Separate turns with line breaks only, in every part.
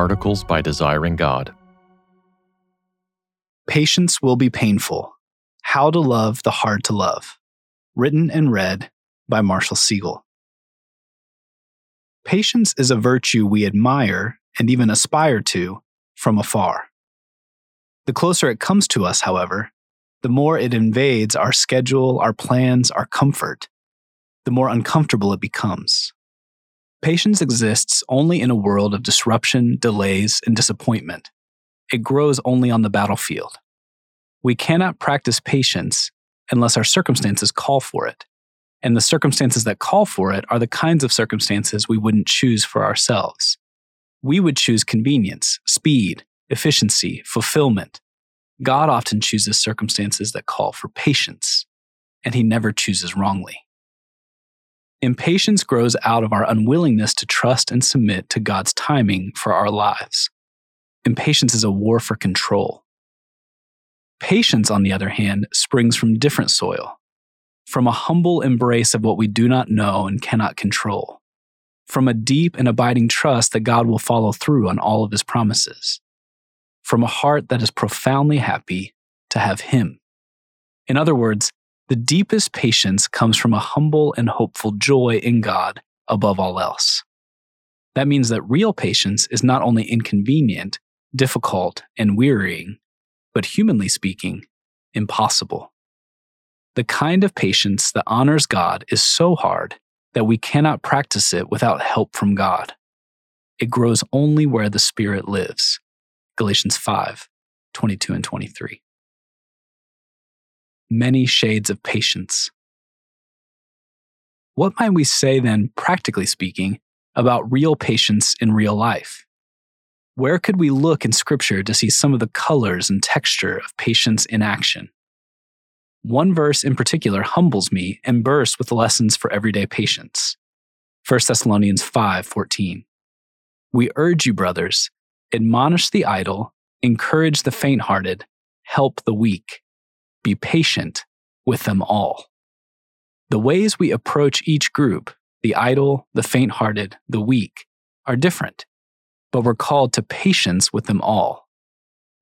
Articles by Desiring God.
Patience will be painful. How to Love the Hard to Love. Written and read by Marshall Segal. Patience is a virtue we admire and even aspire to from afar. The closer it comes to us, however, the more it invades our schedule, our plans, our comfort, the more uncomfortable it becomes. Patience exists only in a world of disruption, delays, and disappointment. It grows only on the battlefield. We cannot practice patience unless our circumstances call for it. And the circumstances that call for it are the kinds of circumstances we wouldn't choose for ourselves. We would choose convenience, speed, efficiency, fulfillment. God often chooses circumstances that call for patience, and he never chooses wrongly. Impatience grows out of our unwillingness to trust and submit to God's timing for our lives. Impatience is a war for control. Patience, on the other hand, springs from different soil, from a humble embrace of what we do not know and cannot control, from a deep and abiding trust that God will follow through on all of his promises, from a heart that is profoundly happy to have him. In other words, the deepest patience comes from a humble and hopeful joy in God above all else. That means that real patience is not only inconvenient, difficult, and wearying, but humanly speaking, impossible. The kind of patience that honors God is so hard that we cannot practice it without help from God. It grows only where the Spirit lives. Galatians 5 22 and 23 many shades of patience. What might we say then, practically speaking, about real patience in real life? Where could we look in Scripture to see some of the colors and texture of patience in action? One verse in particular humbles me and bursts with lessons for everyday patience. 1 Thessalonians 5:14. We urge you, brothers, admonish the idle, encourage the faint-hearted, help the weak, be patient with them all. The ways we approach each group, the idle, the faint hearted, the weak, are different, but we're called to patience with them all,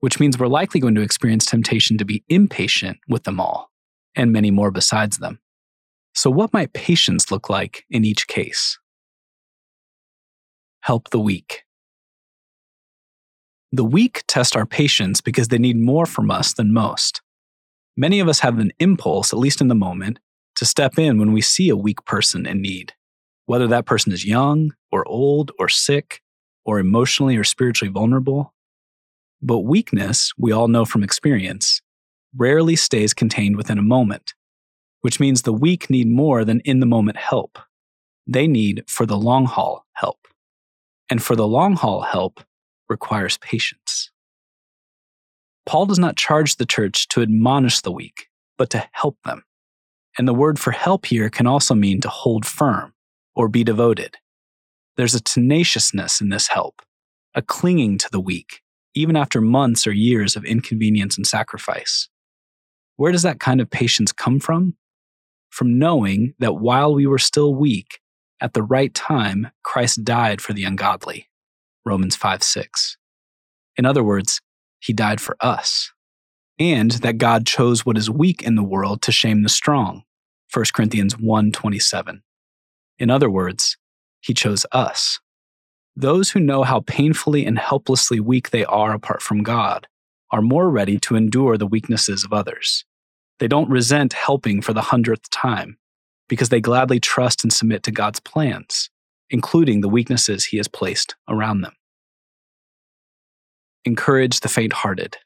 which means we're likely going to experience temptation to be impatient with them all, and many more besides them. So, what might patience look like in each case? Help the weak. The weak test our patience because they need more from us than most. Many of us have an impulse, at least in the moment, to step in when we see a weak person in need, whether that person is young or old or sick or emotionally or spiritually vulnerable. But weakness, we all know from experience, rarely stays contained within a moment, which means the weak need more than in the moment help. They need for the long haul help. And for the long haul help requires patience. Paul does not charge the church to admonish the weak, but to help them. And the word for help here can also mean to hold firm or be devoted. There's a tenaciousness in this help, a clinging to the weak, even after months or years of inconvenience and sacrifice. Where does that kind of patience come from? From knowing that while we were still weak, at the right time, Christ died for the ungodly. Romans 5 6. In other words, he died for us. And that God chose what is weak in the world to shame the strong. 1 Corinthians 1:27. In other words, he chose us. Those who know how painfully and helplessly weak they are apart from God are more ready to endure the weaknesses of others. They don't resent helping for the hundredth time because they gladly trust and submit to God's plans, including the weaknesses He has placed around them encourage the faint hearted.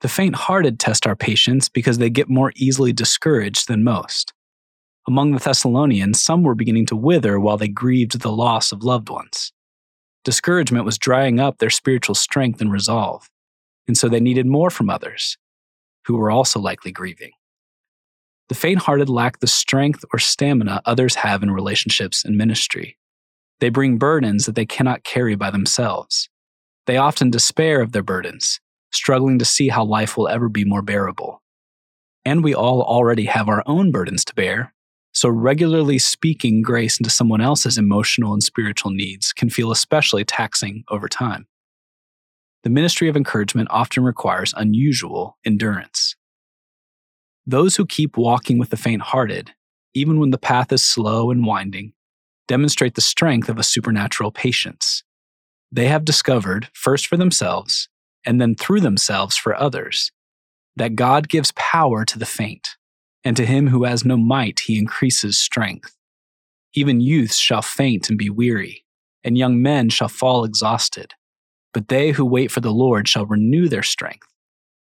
The faint hearted test our patience because they get more easily discouraged than most. Among the Thessalonians, some were beginning to wither while they grieved the loss of loved ones. Discouragement was drying up their spiritual strength and resolve, and so they needed more from others, who were also likely grieving. The faint hearted lack the strength or stamina others have in relationships and ministry. They bring burdens that they cannot carry by themselves. They often despair of their burdens, struggling to see how life will ever be more bearable. And we all already have our own burdens to bear, So, regularly speaking grace into someone else's emotional and spiritual needs can feel especially taxing over time. The ministry of encouragement often requires unusual endurance. Those who keep walking with the faint hearted, even when the path is slow and winding, demonstrate the strength of a supernatural patience. They have discovered, first for themselves, and then through themselves for others, that God gives power to the faint, and to him who has no might he increases strength. Even youths shall faint and be weary, and young men shall fall exhausted. But they who wait for the Lord shall renew their strength.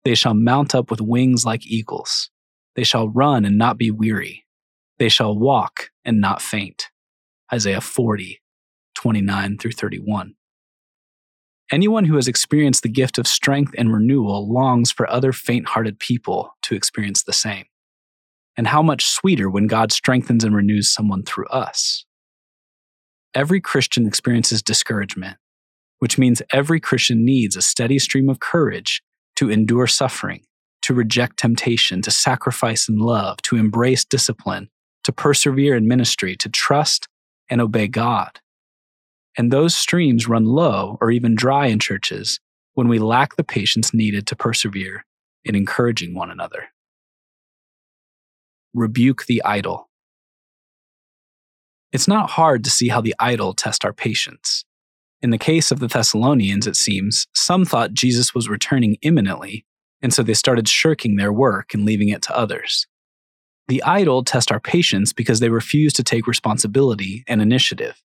They shall mount up with wings like eagles. They shall run and not be weary. They shall walk and not faint. Isaiah 40, 29 through 31. Anyone who has experienced the gift of strength and renewal longs for other faint hearted people to experience the same. And how much sweeter when God strengthens and renews someone through us. Every Christian experiences discouragement, which means every Christian needs a steady stream of courage to endure suffering, to reject temptation, to sacrifice in love, to embrace discipline, to persevere in ministry, to trust and obey God. And those streams run low or even dry in churches when we lack the patience needed to persevere in encouraging one another. Rebuke the idle. It's not hard to see how the idle test our patience. In the case of the Thessalonians, it seems, some thought Jesus was returning imminently, and so they started shirking their work and leaving it to others. The idle test our patience because they refuse to take responsibility and initiative.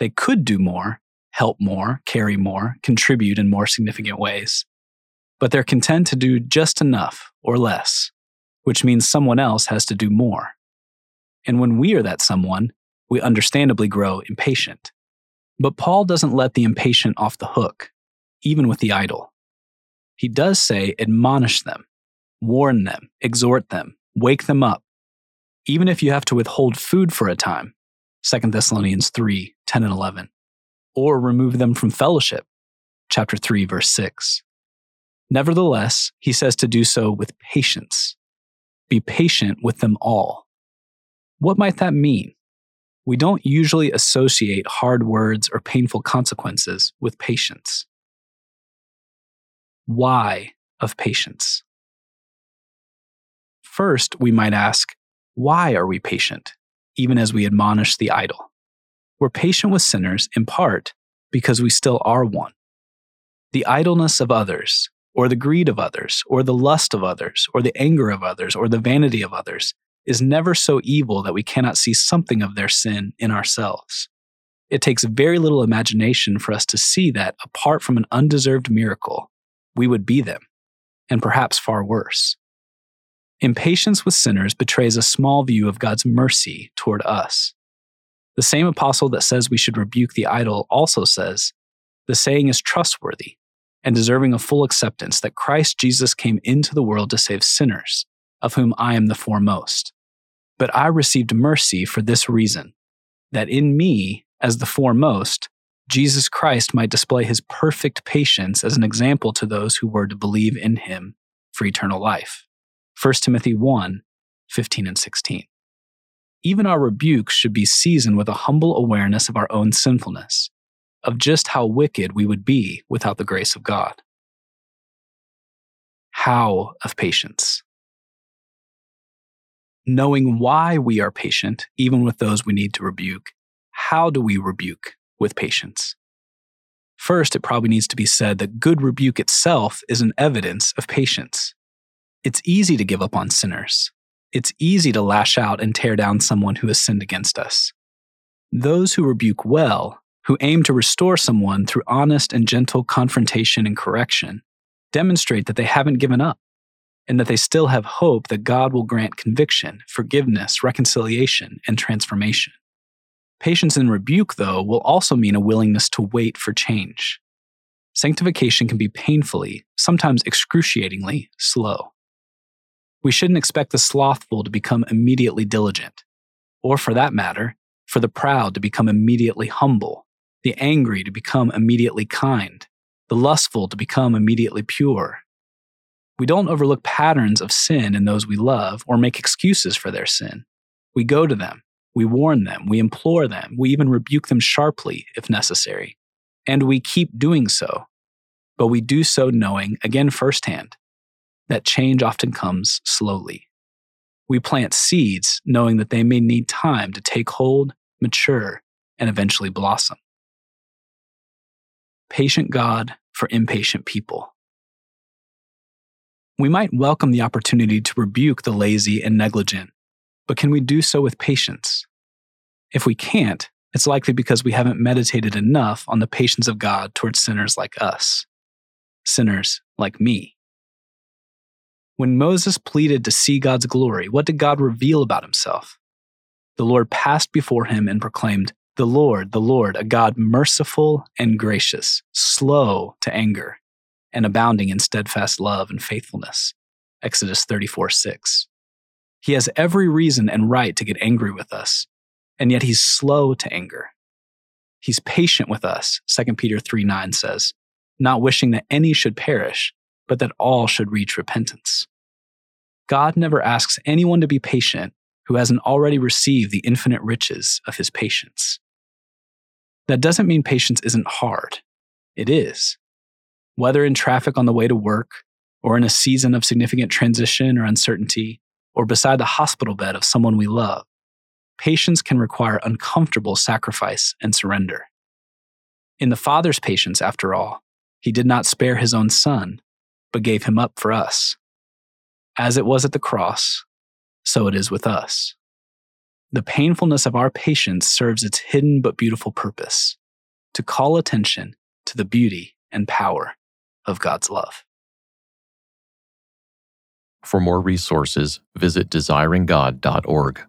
They could do more, help more, carry more, contribute in more significant ways. But they're content to do just enough or less, which means someone else has to do more. And when we are that someone, we understandably grow impatient. But Paul doesn't let the impatient off the hook, even with the idle. He does say, admonish them, warn them, exhort them, wake them up, even if you have to withhold food for a time, 2 Thessalonians 3 10 and 11, or remove them from fellowship, chapter 3, verse 6. Nevertheless, he says to do so with patience. Be patient with them all. What might that mean? We don't usually associate hard words or painful consequences with patience. Why of patience? First, we might ask, why are we patient? even as we admonish the idle. We're patient with sinners in part because we still are one. The idleness of others, or the greed of others, or the lust of others, or the anger of others, or the vanity of others is never so evil that we cannot see something of their sin in ourselves. It takes very little imagination for us to see that, apart from an undeserved miracle, we would be them, and perhaps far worse. Impatience with sinners betrays a small view of God's mercy toward us. The same apostle that says we should rebuke the idle also says, The saying is trustworthy and deserving of full acceptance that Christ Jesus came into the world to save sinners, of whom I am the foremost. But I received mercy for this reason, that in me, as the foremost, Jesus Christ might display his perfect patience as an example to those who were to believe in him for eternal life. 1 Timothy 1 15 and 16. Even our rebukes should be seasoned with a humble awareness of our own sinfulness, of just how wicked we would be without the grace of God. How of patience. Knowing why we are patient, even with those we need to rebuke, how do we rebuke with patience? First, it probably needs to be said that good rebuke itself is an evidence of patience. It's easy to give up on sinners. It's easy to lash out and tear down someone who has sinned against us. Those who rebuke well, who aim to restore someone through honest and gentle confrontation and correction, demonstrate that they haven't given up and that they still have hope that God will grant conviction, forgiveness, reconciliation, and transformation. Patience in rebuke, though, will also mean a willingness to wait for change. Sanctification can be painfully, sometimes excruciatingly, slow. We shouldn't expect the slothful to become immediately diligent, or for that matter, for the proud to become immediately humble, the angry to become immediately kind, the lustful to become immediately pure. We don't overlook patterns of sin in those we love or make excuses for their sin. We go to them, we warn them, we implore them, we even rebuke them sharply if necessary. And we keep doing so. But we do so knowing, again firsthand, that change often comes slowly. We plant seeds knowing that they may need time to take hold, mature, and eventually blossom. Patient God for impatient people. We might welcome the opportunity to rebuke the lazy and negligent, but can we do so with patience? If we can't, it's likely because we haven't meditated enough on the patience of God towards sinners like us, sinners like me. When Moses pleaded to see God's glory, what did God reveal about himself? The Lord passed before him and proclaimed, The Lord, the Lord, a God merciful and gracious, slow to anger, and abounding in steadfast love and faithfulness. Exodus 34 6. He has every reason and right to get angry with us, and yet he's slow to anger. He's patient with us, 2 Peter 3 9 says, not wishing that any should perish, but that all should reach repentance. God never asks anyone to be patient who hasn't already received the infinite riches of his patience. That doesn't mean patience isn't hard. It is whether in traffic on the way to work, or in a season of significant transition or uncertainty, or beside the hospital bed of someone we love, patience can require uncomfortable sacrifice and surrender. In the Father's patience, after all, he did not spare his own Son, but gave him up for us. As it was at the cross, so it is with us. The painfulness of our patience serves its hidden but beautiful purpose to call attention to the beauty and power of God's love.
For more resources, visit desiringgod.org.